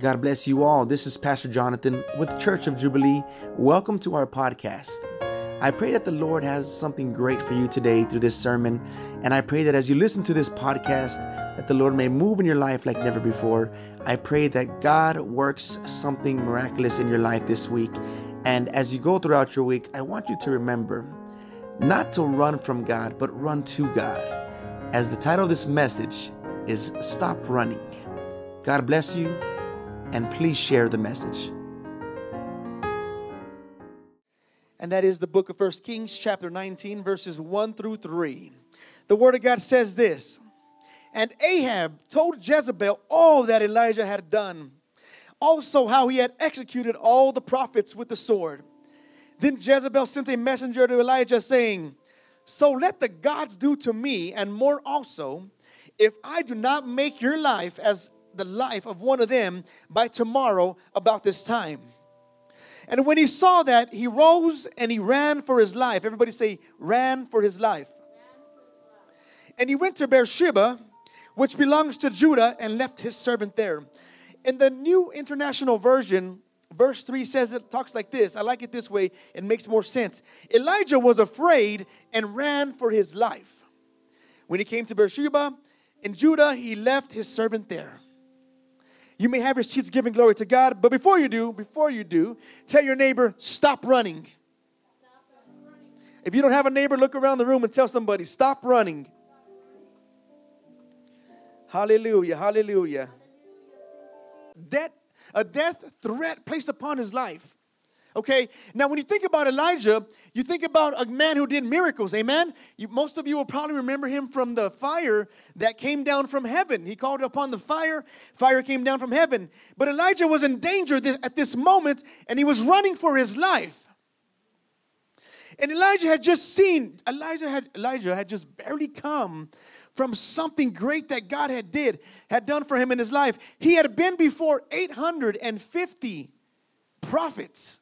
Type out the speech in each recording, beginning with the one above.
God bless you all. This is Pastor Jonathan with Church of Jubilee. Welcome to our podcast. I pray that the Lord has something great for you today through this sermon, and I pray that as you listen to this podcast, that the Lord may move in your life like never before. I pray that God works something miraculous in your life this week. And as you go throughout your week, I want you to remember not to run from God, but run to God. As the title of this message is Stop Running. God bless you and please share the message. And that is the book of First Kings, chapter 19, verses 1 through 3. The word of God says this And Ahab told Jezebel all that Elijah had done, also how he had executed all the prophets with the sword. Then Jezebel sent a messenger to Elijah, saying, So let the gods do to me, and more also, if I do not make your life as the life of one of them by tomorrow about this time. And when he saw that, he rose and he ran for his life. Everybody say, ran for his life. And he went to Beersheba, which belongs to Judah, and left his servant there. In the New International Version, verse 3 says it talks like this. I like it this way, it makes more sense. Elijah was afraid and ran for his life. When he came to Beersheba in Judah, he left his servant there. You may have your seats giving glory to God, but before you do, before you do, tell your neighbor, stop running. If you don't have a neighbor, look around the room and tell somebody, stop running. Hallelujah, hallelujah. Death, a death threat placed upon his life. Okay, now when you think about Elijah, you think about a man who did miracles, amen? You, most of you will probably remember him from the fire that came down from heaven. He called upon the fire, fire came down from heaven. But Elijah was in danger at this moment, and he was running for his life. And Elijah had just seen, Elijah had, Elijah had just barely come from something great that God had did, had done for him in his life. He had been before 850 prophets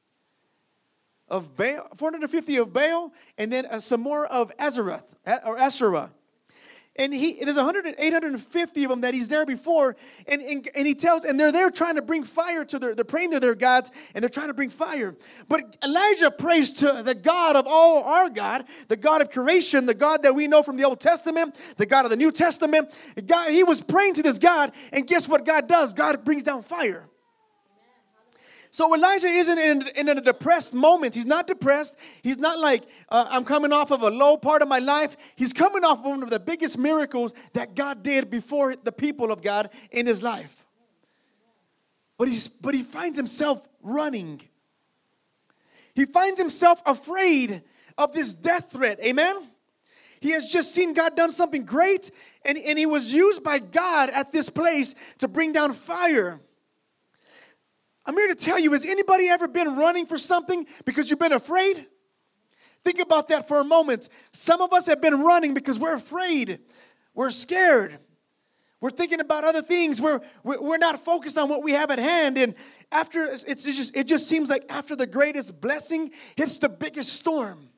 of Baal, 450 of Baal, and then uh, some more of Azareth or Asherah. And he there's 100, 850 of them that he's there before, and, and, and he tells, and they're there trying to bring fire to their, they're praying to their gods, and they're trying to bring fire. But Elijah prays to the God of all our God, the God of creation, the God that we know from the Old Testament, the God of the New Testament. God, he was praying to this God, and guess what God does? God brings down fire. So Elijah isn't in, in, a depressed moment. He's not depressed. He's not like, uh, I'm coming off of a low part of my life. He's coming off of one of the biggest miracles that God did before the people of God in his life. But, he's, but he finds himself running. He finds himself afraid of this death threat. Amen? He has just seen God done something great, and, and he was used by God at this place to bring down fire. I'm here to tell you has anybody ever been running for something because you've been afraid? Think about that for a moment. Some of us have been running because we're afraid, we're scared. We're thinking about other things. We're, we're not focused on what we have at hand. And after, it's just, it just seems like after the greatest blessing hits the biggest storm.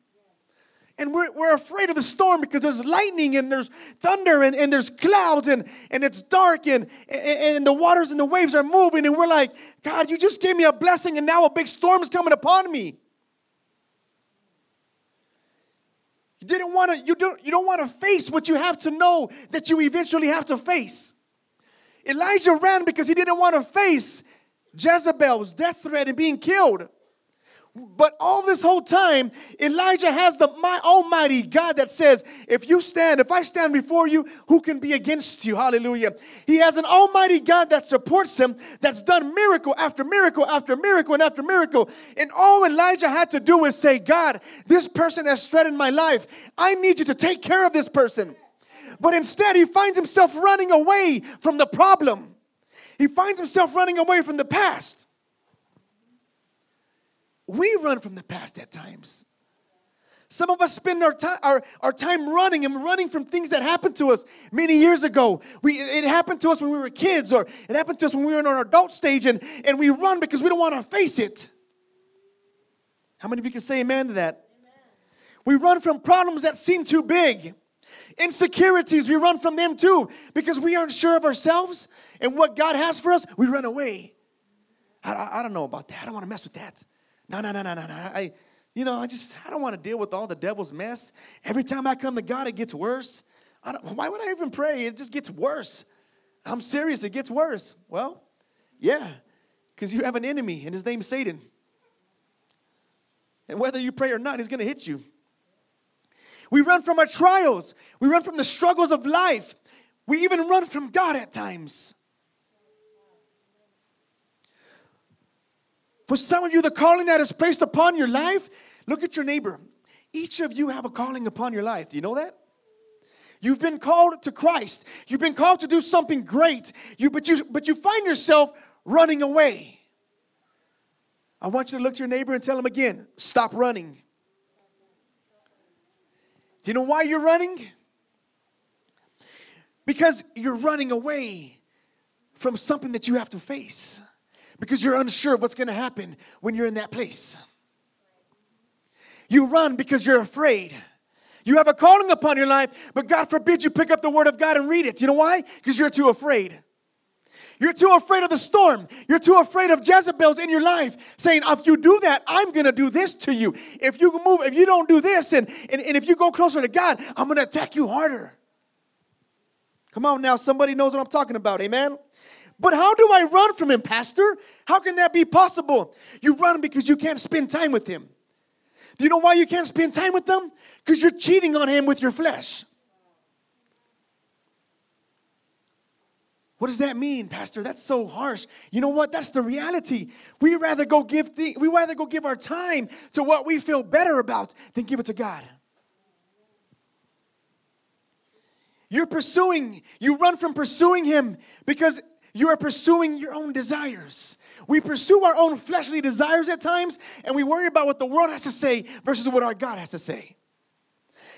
And we're, we're afraid of the storm because there's lightning and there's thunder and, and there's clouds and, and it's dark and, and, and the waters and the waves are moving. And we're like, God, you just gave me a blessing and now a big storm is coming upon me. You didn't want to, you don't, you don't want to face what you have to know that you eventually have to face. Elijah ran because he didn't want to face Jezebel's death threat and being killed. But all this whole time, Elijah has the my almighty God that says, if you stand, if I stand before you, who can be against you? Hallelujah. He has an almighty God that supports him, that's done miracle after miracle after miracle and after miracle. And all Elijah had to do was say, God, this person has threatened my life. I need you to take care of this person. But instead, he finds himself running away from the problem. He finds himself running away from the past. We run from the past at times. Some of us spend our time, our, our time running and running from things that happened to us many years ago. We, it happened to us when we were kids, or it happened to us when we were in our adult stage, and, and we run because we don't want to face it. How many of you can say amen to that? Amen. We run from problems that seem too big. Insecurities, we run from them too because we aren't sure of ourselves and what God has for us, we run away. I, I, I don't know about that. I don't want to mess with that. No, no, no, no, no, no. I, you know, I just, I don't want to deal with all the devil's mess. Every time I come to God, it gets worse. why would I even pray? It just gets worse. I'm serious, it gets worse. Well, yeah, because you have an enemy, and his name's Satan. And whether you pray or not, he's going to hit you. We run from our trials, we run from the struggles of life, we even run from God at times. For some of you, the calling that is placed upon your life, look at your neighbor. Each of you have a calling upon your life. Do you know that? You've been called to Christ. You've been called to do something great. You, but, you, but you find yourself running away. I want you to look to your neighbor and tell him again stop running. Do you know why you're running? Because you're running away from something that you have to face because you're unsure of what's going to happen when you're in that place. You run because you're afraid. You have a calling upon your life, but God forbid you pick up the Word of God and read it. You know why? Because you're too afraid. You're too afraid of the storm. You're too afraid of Jezebels in your life saying, if you do that, I'm going to do this to you. If you move, if you don't do this, and, and, and if you go closer to God, I'm going to attack you harder. Come on now, somebody knows what I'm talking about. Amen. But how do I run from him, Pastor? How can that be possible? You run because you can't spend time with him. Do you know why you can't spend time with them? Because you're cheating on him with your flesh. What does that mean, Pastor? That's so harsh. You know what? That's the reality. We rather go give we rather go give our time to what we feel better about than give it to God. You're pursuing, you run from pursuing Him because you are pursuing your own desires. We pursue our own fleshly desires at times, and we worry about what the world has to say versus what our God has to say.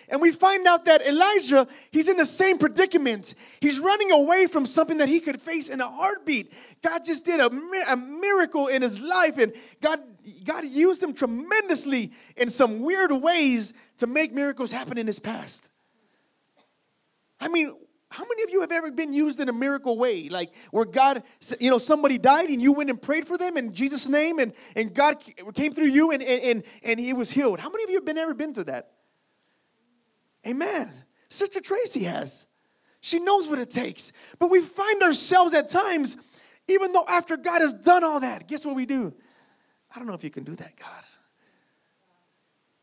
And we find out that Elijah, he's in the same predicament. He's running away from something that he could face in a heartbeat. God just did a, a miracle in his life, and God, God used him tremendously in some weird ways to make miracles happen in his past. I mean, how many of you have ever been used in a miracle way? Like where God, you know, somebody died and you went and prayed for them in Jesus' name and, and God came through you and, and, and he was healed. How many of you have been ever been through that? Amen. Sister Tracy has. She knows what it takes. But we find ourselves at times, even though after God has done all that, guess what we do? I don't know if you can do that, God.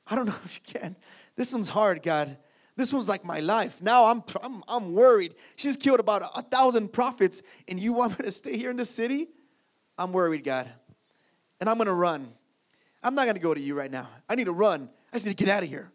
I don't know if you can. This one's hard, God. This one's like my life. Now I'm, I'm, I'm worried. She's killed about a, a thousand prophets, and you want me to stay here in the city? I'm worried, God. And I'm going to run. I'm not going to go to you right now. I need to run. I just need to get out of here.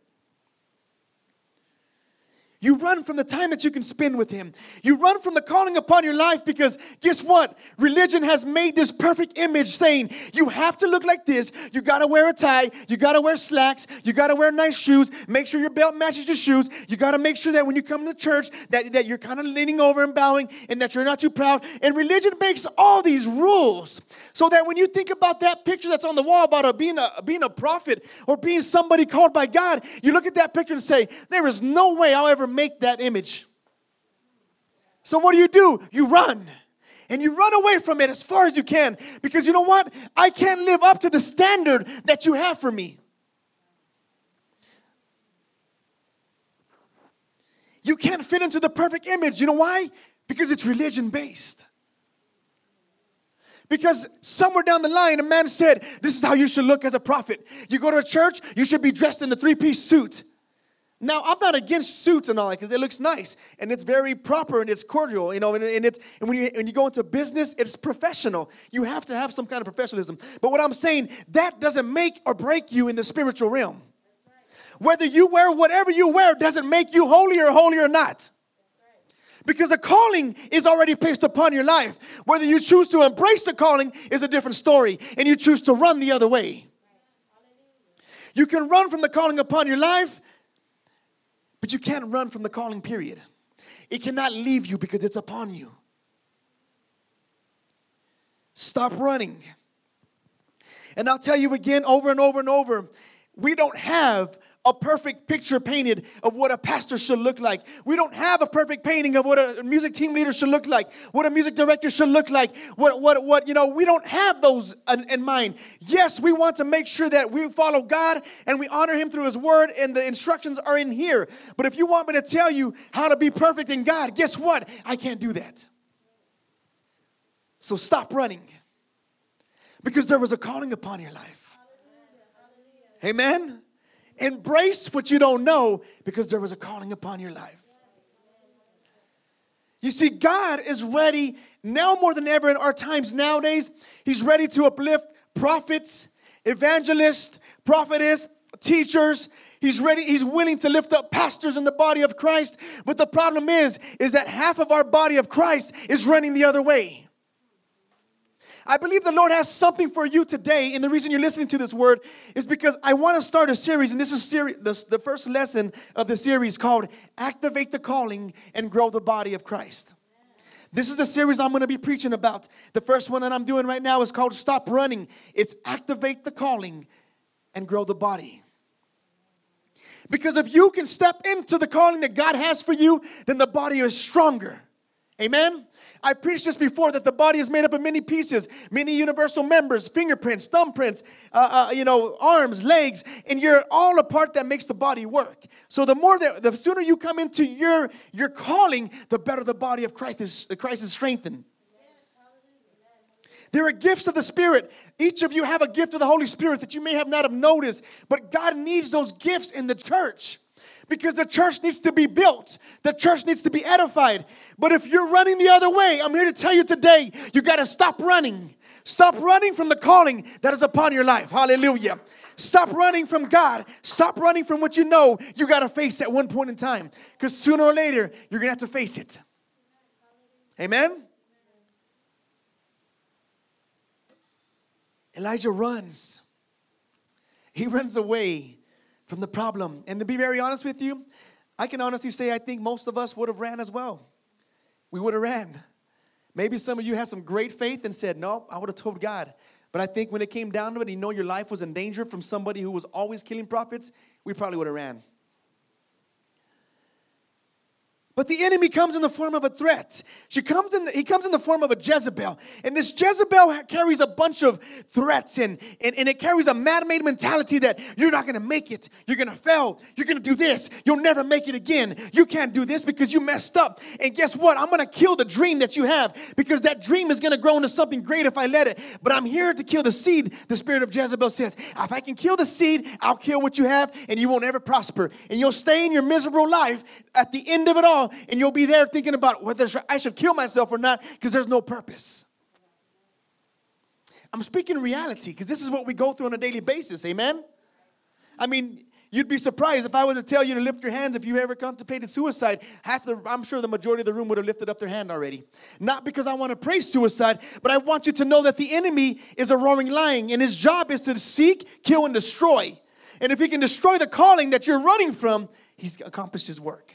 You run from the time that you can spend with Him. You run from the calling upon your life because guess what? Religion has made this perfect image saying you have to look like this. You got to wear a tie. You got to wear slacks. You got to wear nice shoes. Make sure your belt matches your shoes. You got to make sure that when you come to church that, that you're kind of leaning over and bowing and that you're not too proud. And religion makes all these rules so that when you think about that picture that's on the wall about a, being, a, being a prophet or being somebody called by God, you look at that picture and say, there is no way I'll ever make that image. So what do you do? You run. And you run away from it as far as you can because you know what? I can't live up to the standard that you have for me. You can't fit into the perfect image. You know why? Because it's religion based. Because somewhere down the line, a man said, This is how you should look as a prophet. You go to a church, you should be dressed in the three piece suit. Now, I'm not against suits and all that because it looks nice and it's very proper and it's cordial, you know, and, and, it's, and when, you, when you go into business, it's professional. You have to have some kind of professionalism. But what I'm saying, that doesn't make or break you in the spiritual realm. Whether you wear whatever you wear doesn't make you holy or holy or not. Because the calling is already placed upon your life. Whether you choose to embrace the calling is a different story, and you choose to run the other way. You can run from the calling upon your life but you can't run from the calling, period. It cannot leave you because it's upon you. Stop running. And I'll tell you again over and over and over we don't have a perfect picture painted of what a pastor should look like. We don't have a perfect painting of what a music team leader should look like, what a music director should look like, what, what, what, you know, we don't have those in, in mind. Yes, we want to make sure that we follow God and we honor Him through His Word, and the instructions are in here. But if you want me to tell you how to be perfect in God, guess what? I can't do that. So stop running because there was a calling upon your life. Amen. Embrace what you don't know because there was a calling upon your life. You see, God is ready now more than ever in our times nowadays. He's ready to uplift prophets, evangelists, prophetess, teachers. He's ready, he's willing to lift up pastors in the body of Christ. But the problem is, is that half of our body of Christ is running the other way. I believe the Lord has something for you today, and the reason you're listening to this word is because I want to start a series, and this is series, the, the first lesson of the series called Activate the Calling and Grow the Body of Christ. This is the series I'm going to be preaching about. The first one that I'm doing right now is called Stop Running. It's Activate the Calling and Grow the Body. Because if you can step into the calling that God has for you, then the body is stronger. Amen? I preached this before that the body is made up of many pieces, many universal members, fingerprints, thumbprints, uh, uh, you know, arms, legs, and you're all a part that makes the body work. So the more that, the sooner you come into your your calling, the better the body of Christ is, Christ is strengthened. There are gifts of the Spirit. Each of you have a gift of the Holy Spirit that you may have not have noticed, but God needs those gifts in the church because the church needs to be built. The church needs to be edified. But if you're running the other way, I'm here to tell you today, you got to stop running. Stop running from the calling that is upon your life. Hallelujah. Stop running from God. Stop running from what you know you got to face at one point in time. Because sooner or later, you're going to have to face it. Amen? Elijah runs. He runs away from the problem. And to be very honest with you, I can honestly say I think most of us would have ran as well. We would have ran. Maybe some of you had some great faith and said, No, I would have told God. But I think when it came down to it, you know your life was in danger from somebody who was always killing prophets, we probably would have ran. But the enemy comes in the form of a threat. She comes in the, he comes in the form of a Jezebel. And this Jezebel carries a bunch of threats and, and, and it carries a man-made mentality that you're not gonna make it. You're gonna fail. You're gonna do this. You'll never make it again. You can't do this because you messed up. And guess what? I'm gonna kill the dream that you have because that dream is gonna grow into something great if I let it. But I'm here to kill the seed, the spirit of Jezebel says. If I can kill the seed, I'll kill what you have and you won't ever prosper. And you'll stay in your miserable life at the end of it all and you'll be there thinking about whether I should kill myself or not because there's no purpose. I'm speaking reality because this is what we go through on a daily basis. Amen? I mean, you'd be surprised if I was to tell you to lift your hands if you ever contemplated suicide. Half the, I'm sure the majority of the room would have lifted up their hand already. Not because I want to praise suicide, but I want you to know that the enemy is a roaring lion and his job is to seek, kill, and destroy. And if he can destroy the calling that you're running from, he's accomplished his work.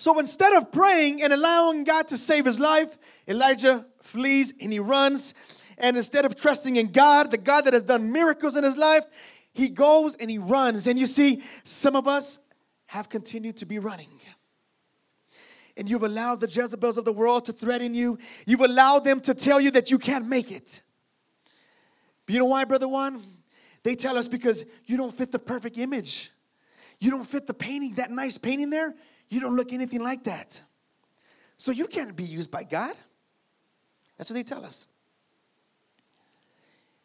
So instead of praying and allowing God to save his life, Elijah flees and he runs. And instead of trusting in God, the God that has done miracles in his life, he goes and he runs. And you see, some of us have continued to be running. And you've allowed the Jezebels of the world to threaten you. You've allowed them to tell you that you can't make it. But you know why, Brother Juan? They tell us because you don't fit the perfect image. You don't fit the painting, that nice painting there. You don't look anything like that. So you can't be used by God. That's what they tell us.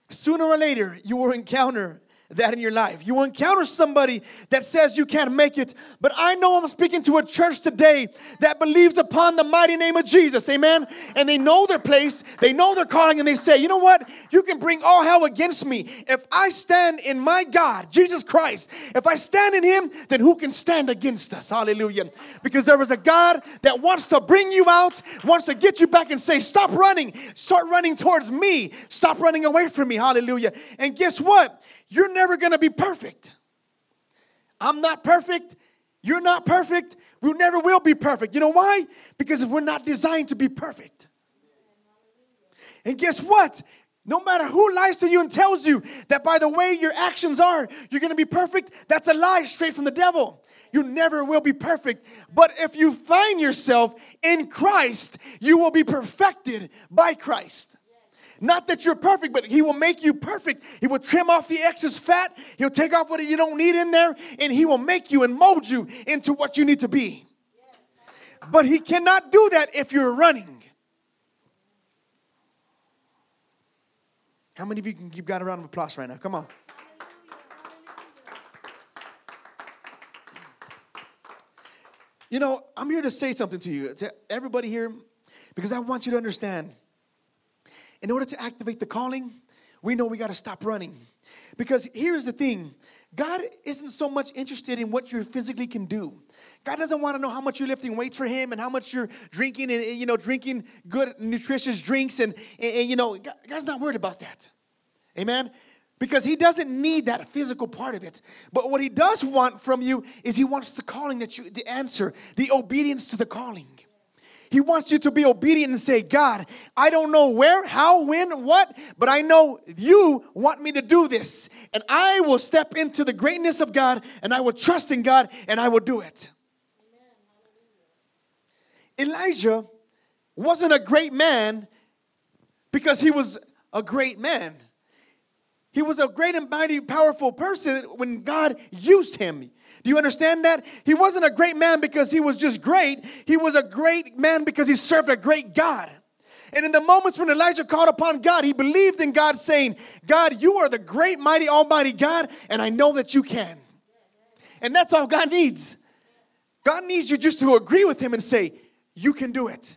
Sooner or later, you will encounter that in your life. You encounter somebody that says you can't make it. But I know I'm speaking to a church today that believes upon the mighty name of Jesus. Amen. And they know their place, they know their calling, and they say, you know what? You can bring all hell against me. If I stand in my God, Jesus Christ, if I stand in Him, then who can stand against us? Hallelujah. Because there is a God that wants to bring you out, wants to get you back and say, stop running, start running towards me, stop running away from me. Hallelujah. And guess what? You're never going to be perfect. I'm not perfect. You're not perfect. We never will be perfect. You know why? Because we're not designed to be perfect. And guess what? No matter who lies to you and tells you that by the way your actions are, you're gonna be perfect, that's a lie straight from the devil. You never will be perfect. But if you find yourself in Christ, you will be perfected by Christ. Not that you're perfect, but He will make you perfect. He will trim off the excess fat. He'll take off what you don't need in there, and He will make you and mold you into what you need to be. But He cannot do that if you're running. How many of you can give God a round of applause right now? Come on. You know, I'm here to say something to you, to everybody here, because I want you to understand. In order to activate the calling, we know we got to stop running. Because here's the thing God isn't so much interested in what you physically can do. God doesn't want to know how much you're lifting weights for Him and how much you're drinking and you know drinking good nutritious drinks and, and, and you know God's not worried about that. Amen. Because he doesn't need that physical part of it. But what he does want from you is he wants the calling that you, the answer, the obedience to the calling. He wants you to be obedient and say, God, I don't know where, how, when, what, but I know you want me to do this. And I will step into the greatness of God and I will trust in God and I will do it. Elijah wasn't a great man because he was a great man. He was a great and mighty, powerful person when God used him. Do you understand that? He wasn't a great man because he was just great. He was a great man because he served a great God. And in the moments when Elijah called upon God, he believed in God, saying, God, you are the great, mighty, almighty God, and I know that you can. And that's all God needs. God needs you just to agree with him and say, You can do it.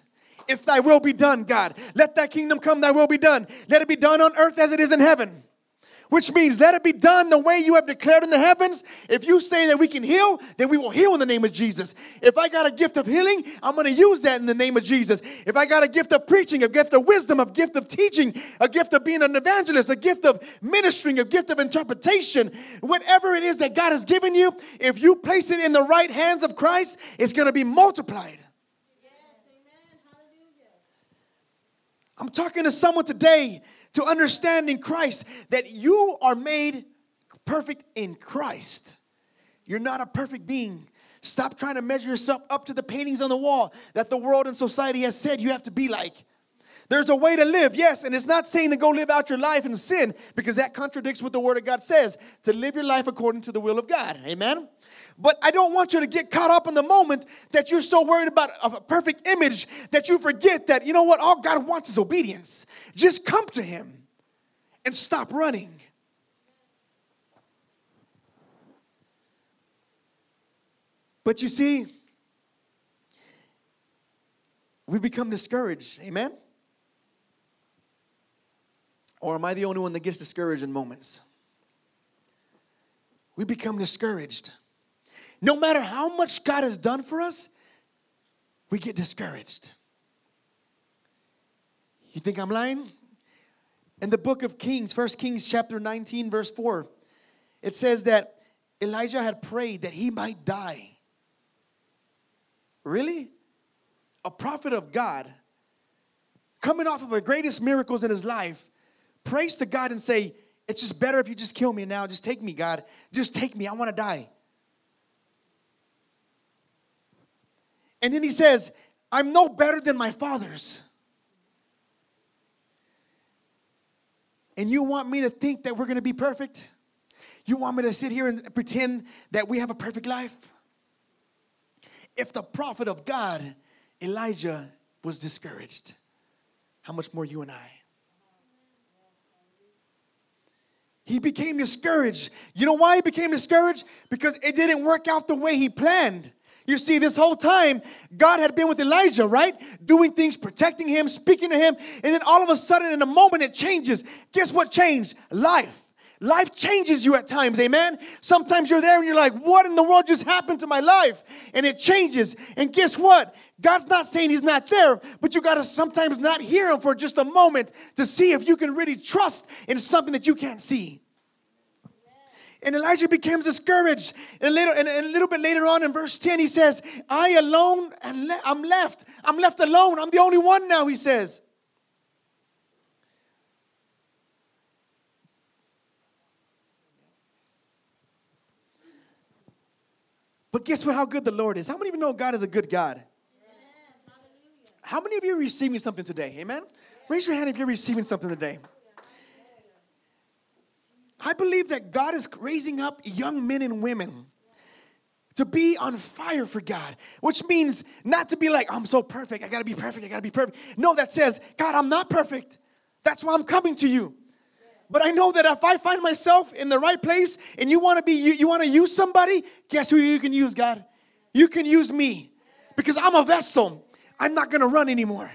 If thy will be done, God, let thy kingdom come, thy will be done. Let it be done on earth as it is in heaven which means let it be done the way you have declared in the heavens. If you say that we can heal, then we will heal in the name of Jesus. If I got a gift of healing, I'm going to use that in the name of Jesus. If I got a gift of preaching, a gift of wisdom, a gift of teaching, a gift of being an evangelist, a gift of ministering, a gift of interpretation, whatever it is that God has given you, if you place it in the right hands of Christ, it's going to be multiplied. I'm talking to someone today to understand in Christ that you are made perfect in Christ. You're not a perfect being. Stop trying to measure yourself up to the paintings on the wall that the world and society has said you have to be like. There's a way to live, yes, and it's not saying to go live out your life in sin because that contradicts what the Word of God says to live your life according to the will of God. Amen? But I don't want you to get caught up in the moment that you're so worried about a perfect image that you forget that, you know what, all God wants is obedience. Just come to Him and stop running. But you see, we become discouraged. Amen? Or am I the only one that gets discouraged in moments? We become discouraged. No matter how much God has done for us, we get discouraged. You think I'm lying? In the book of Kings, First Kings chapter 19, verse 4, it says that Elijah had prayed that he might die. Really? A prophet of God, coming off of the greatest miracles in his life, prays to God and say, It's just better if you just kill me now. Just take me, God. Just take me. I want to die. And then he says, I'm no better than my fathers. And you want me to think that we're going to be perfect? You want me to sit here and pretend that we have a perfect life? If the prophet of God, Elijah, was discouraged, how much more you and I? He became discouraged. You know why he became discouraged? Because it didn't work out the way he planned. You see, this whole time, God had been with Elijah, right? Doing things, protecting him, speaking to him. And then all of a sudden, in a moment, it changes. Guess what changed? Life. Life changes you at times, amen? Sometimes you're there and you're like, what in the world just happened to my life? And it changes. And guess what? God's not saying He's not there, but you got to sometimes not hear Him for just a moment to see if you can really trust in something that you can't see. And Elijah becomes discouraged. And, later, and, a little bit later on in verse 10, he says, I alone, and I'm left. I'm left alone. I'm the only one now, he says. But guess what? How good the Lord is. How many of you know God is a good God? How many of you are receiving something today? Amen? Raise your hand if you're receiving something today. I believe that God is raising up young men and women to be on fire for God, which means not to be like, I'm so perfect, I gotta be perfect, I gotta be perfect. No, that says, God, I'm not perfect. That's why I'm coming to you. But I know that if I find myself in the right place and you wanna be, you, you wanna use somebody, guess who you can use, God? You can use me because I'm a vessel. I'm not gonna run anymore.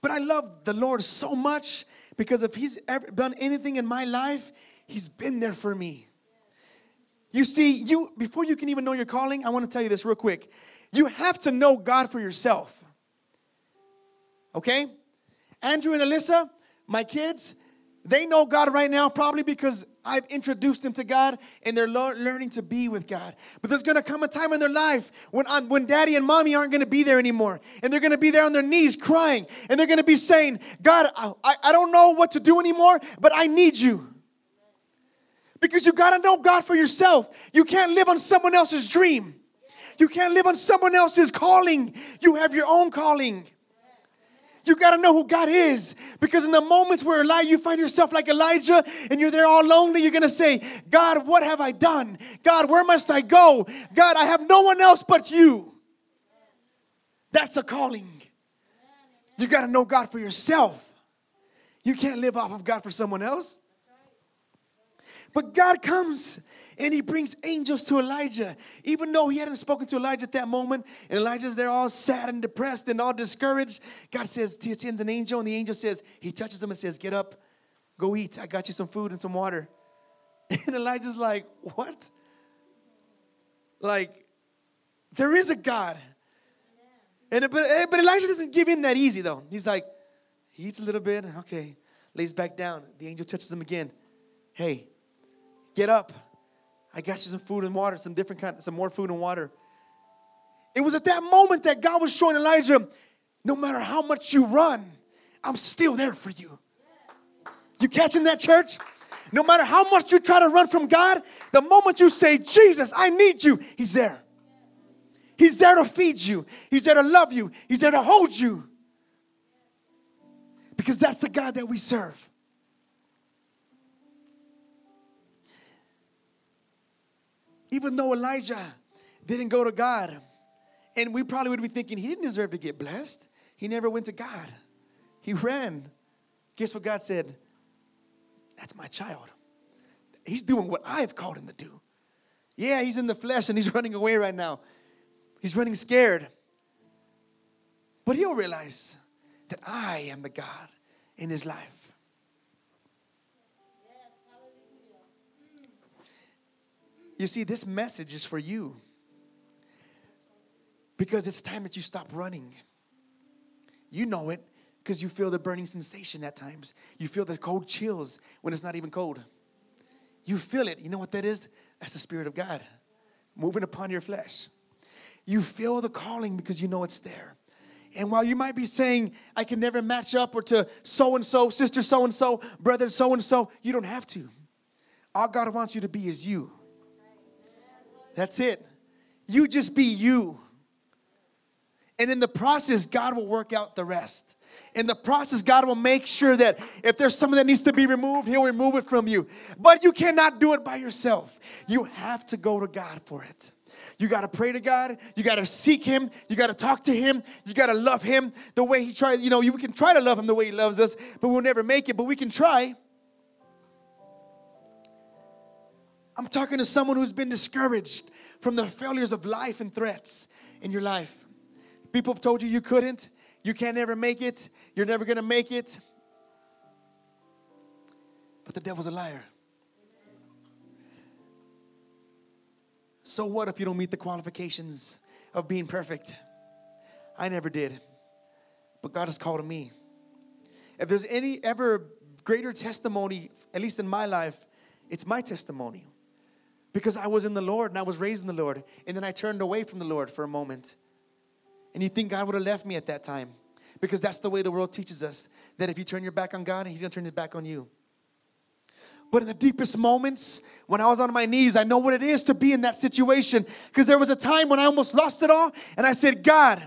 But I love the Lord so much because if He's ever done anything in my life, He's been there for me. You see, you before you can even know your calling, I want to tell you this real quick. You have to know God for yourself. Okay? Andrew and Alyssa, my kids, they know God right now probably because I've introduced them to God and they're lo- learning to be with God. But there's gonna come a time in their life when, I'm, when daddy and mommy aren't gonna be there anymore. And they're gonna be there on their knees crying. And they're gonna be saying, God, I, I don't know what to do anymore, but I need you. Because you got to know God for yourself. You can't live on someone else's dream. You can't live on someone else's calling. You have your own calling. You got to know who God is. Because in the moments where Elijah, you find yourself like Elijah and you're there all lonely, you're going to say, God, what have I done? God, where must I go? God, I have no one else but you. That's a calling. You got to know God for yourself. You can't live off of God for someone else. But God comes and he brings angels to Elijah. Even though he hadn't spoken to Elijah at that moment, and Elijah's there all sad and depressed and all discouraged, God says, He sends an angel, and the angel says, He touches him and says, Get up, go eat. I got you some food and some water. And Elijah's like, What? Like, there is a God. And but, eh, but Elijah doesn't give in that easy though. He's like, he eats a little bit, okay, lays back down. The angel touches him again. Hey, Get up. I got you some food and water, some different kind, some more food and water. It was at that moment that God was showing Elijah, no matter how much you run, I'm still there for you. You catching that, church? No matter how much you try to run from God, the moment you say, Jesus, I need you, He's there. He's there to feed you, He's there to love you, He's there to hold you. Because that's the God that we serve. Even though Elijah didn't go to God, and we probably would be thinking he didn't deserve to get blessed. He never went to God. He ran. Guess what God said? That's my child. He's doing what I've called him to do. Yeah, he's in the flesh and he's running away right now. He's running scared. But he'll realize that I am the God in his life. You see, this message is for you because it's time that you stop running. You know it because you feel the burning sensation at times. You feel the cold chills when it's not even cold. You feel it. You know what that is? That's the Spirit of God moving upon your flesh. You feel the calling because you know it's there. And while you might be saying, I can never match up or to so and so, sister so and so, brother so and so, you don't have to. All God wants you to be is you. That's it. You just be you. And in the process, God will work out the rest. In the process, God will make sure that if there's something that needs to be removed, He'll remove it from you. But you cannot do it by yourself. You have to go to God for it. You got to pray to God. You got to seek Him. You got to talk to Him. You got to love Him the way He tries. You know, you can try to love Him the way He loves us, but we'll never make it. But we can try. I'm talking to someone who's been discouraged from the failures of life and threats in your life. People have told you you couldn't, you can't ever make it, you're never gonna make it. But the devil's a liar. So what if you don't meet the qualifications of being perfect? I never did. But God has called me. If there's any ever greater testimony, at least in my life, it's my testimony because I was in the Lord and I was raised in the Lord. And then I turned away from the Lord for a moment. And you think God would have left me at that time because that's the way the world teaches us that if you turn your back on God, He's going to turn His back on you. But in the deepest moments, when I was on my knees, I know what it is to be in that situation. Because there was a time when I almost lost it all, and I said, God,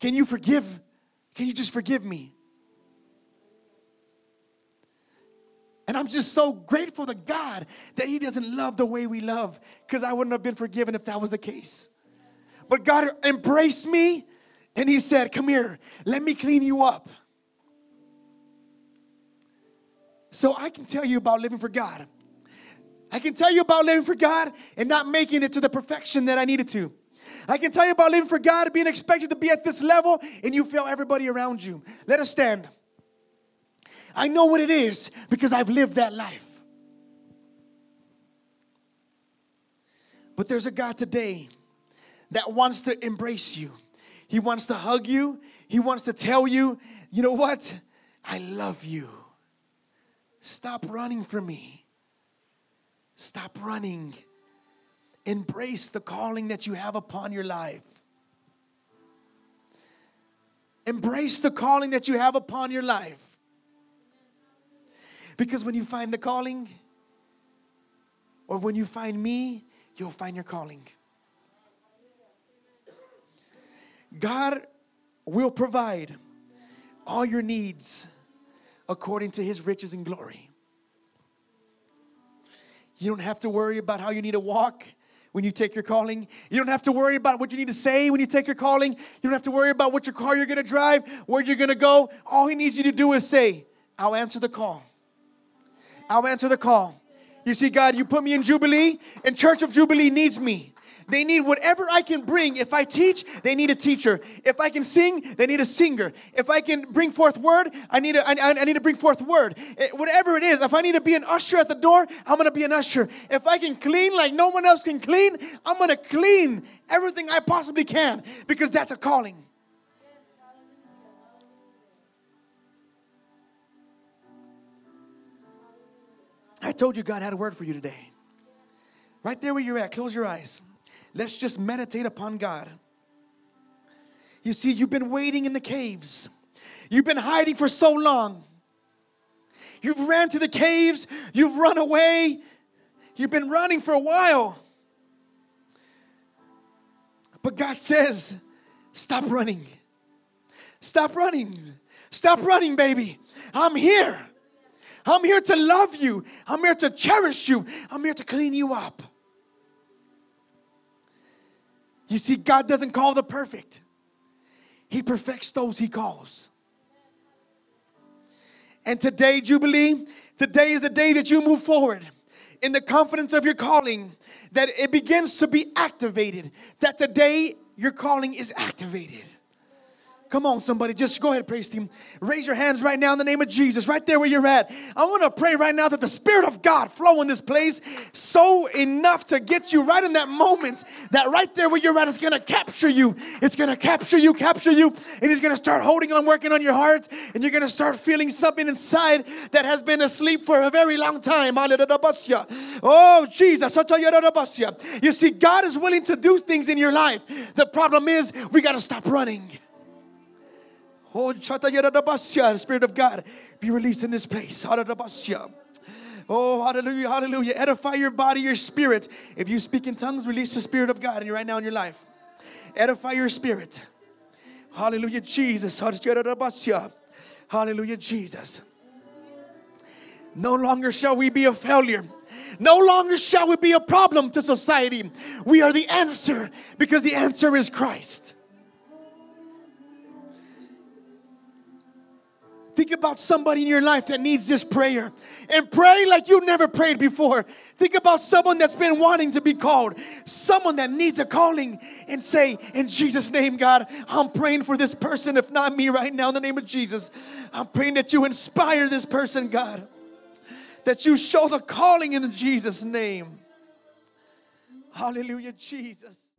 can you forgive? Can you just forgive me? And I'm just so grateful to God that He doesn't love the way we love, because I wouldn't have been forgiven if that was the case. But God embraced me and He said, Come here, let me clean you up. So I can tell you about living for God. I can tell you about living for God and not making it to the perfection that I needed to. I can tell you about living for God, being expected to be at this level, and you fail everybody around you. Let us stand. I know what it is because I've lived that life. But there's a God today that wants to embrace you. He wants to hug you. He wants to tell you, you know what? I love you. Stop running from me. Stop running. Embrace the calling that you have upon your life. Embrace the calling that you have upon your life. Because when you find the calling, or when you find me, you'll find your calling. God will provide all your needs according to his riches and glory. You don't have to worry about how you need to walk when you take your calling. You don't have to worry about what you need to say when you take your calling. You don't have to worry about what your car you're going to drive, where you're going to go. All he needs you to do is say, I'll answer the call. I'll answer the call. You see, God, you put me in Jubilee, and Church of Jubilee needs me. They need whatever I can bring. If I teach, they need a teacher. If I can sing, they need a singer. If I can bring forth word, I need, a, I, I need to bring forth word. It, eh, whatever it is, if I need to be an usher at the door, I'm to be an usher. If I can clean like no one else can clean, I'm to clean everything I possibly can because that's a calling. I told you God had a word for you today. Right there where you're at, close your eyes. Let's just meditate upon God. You see, you've been waiting in the caves, you've been hiding for so long. You've ran to the caves, you've run away, you've been running for a while. But God says, Stop running. Stop running. Stop running, baby. I'm here. I'm here to love you. I'm here to cherish you. I'm here to clean you up. You see, God doesn't call the perfect, He perfects those He calls. And today, Jubilee, today is the day that you move forward in the confidence of your calling, that it begins to be activated, that today your calling is activated. Come on, somebody, just go ahead, praise team. Raise your hands right now in the name of Jesus, right there where you're at. I want to pray right now that the Spirit of God flow in this place so enough to get you right in that moment that right there where you're at is going to capture you. It's going to capture you, capture you, and He's going to start holding on, working on your heart, and you're going to start feeling something inside that has been asleep for a very long time. Oh, Jesus. You see, God is willing to do things in your life. The problem is, we got to stop running. Oh, Spirit of God, be released in this place. Oh, hallelujah, hallelujah. Edify your body, your spirit. If you speak in tongues, release the Spirit of God right now in your life. Edify your spirit. Hallelujah, Jesus. Hallelujah, Jesus. No longer shall we be a failure. No longer shall we be a problem to society. We are the answer because the answer is Christ. Think about somebody in your life that needs this prayer and pray like you never prayed before. Think about someone that's been wanting to be called, someone that needs a calling, and say, In Jesus' name, God, I'm praying for this person, if not me right now, in the name of Jesus. I'm praying that you inspire this person, God, that you show the calling in Jesus' name. Hallelujah, Jesus.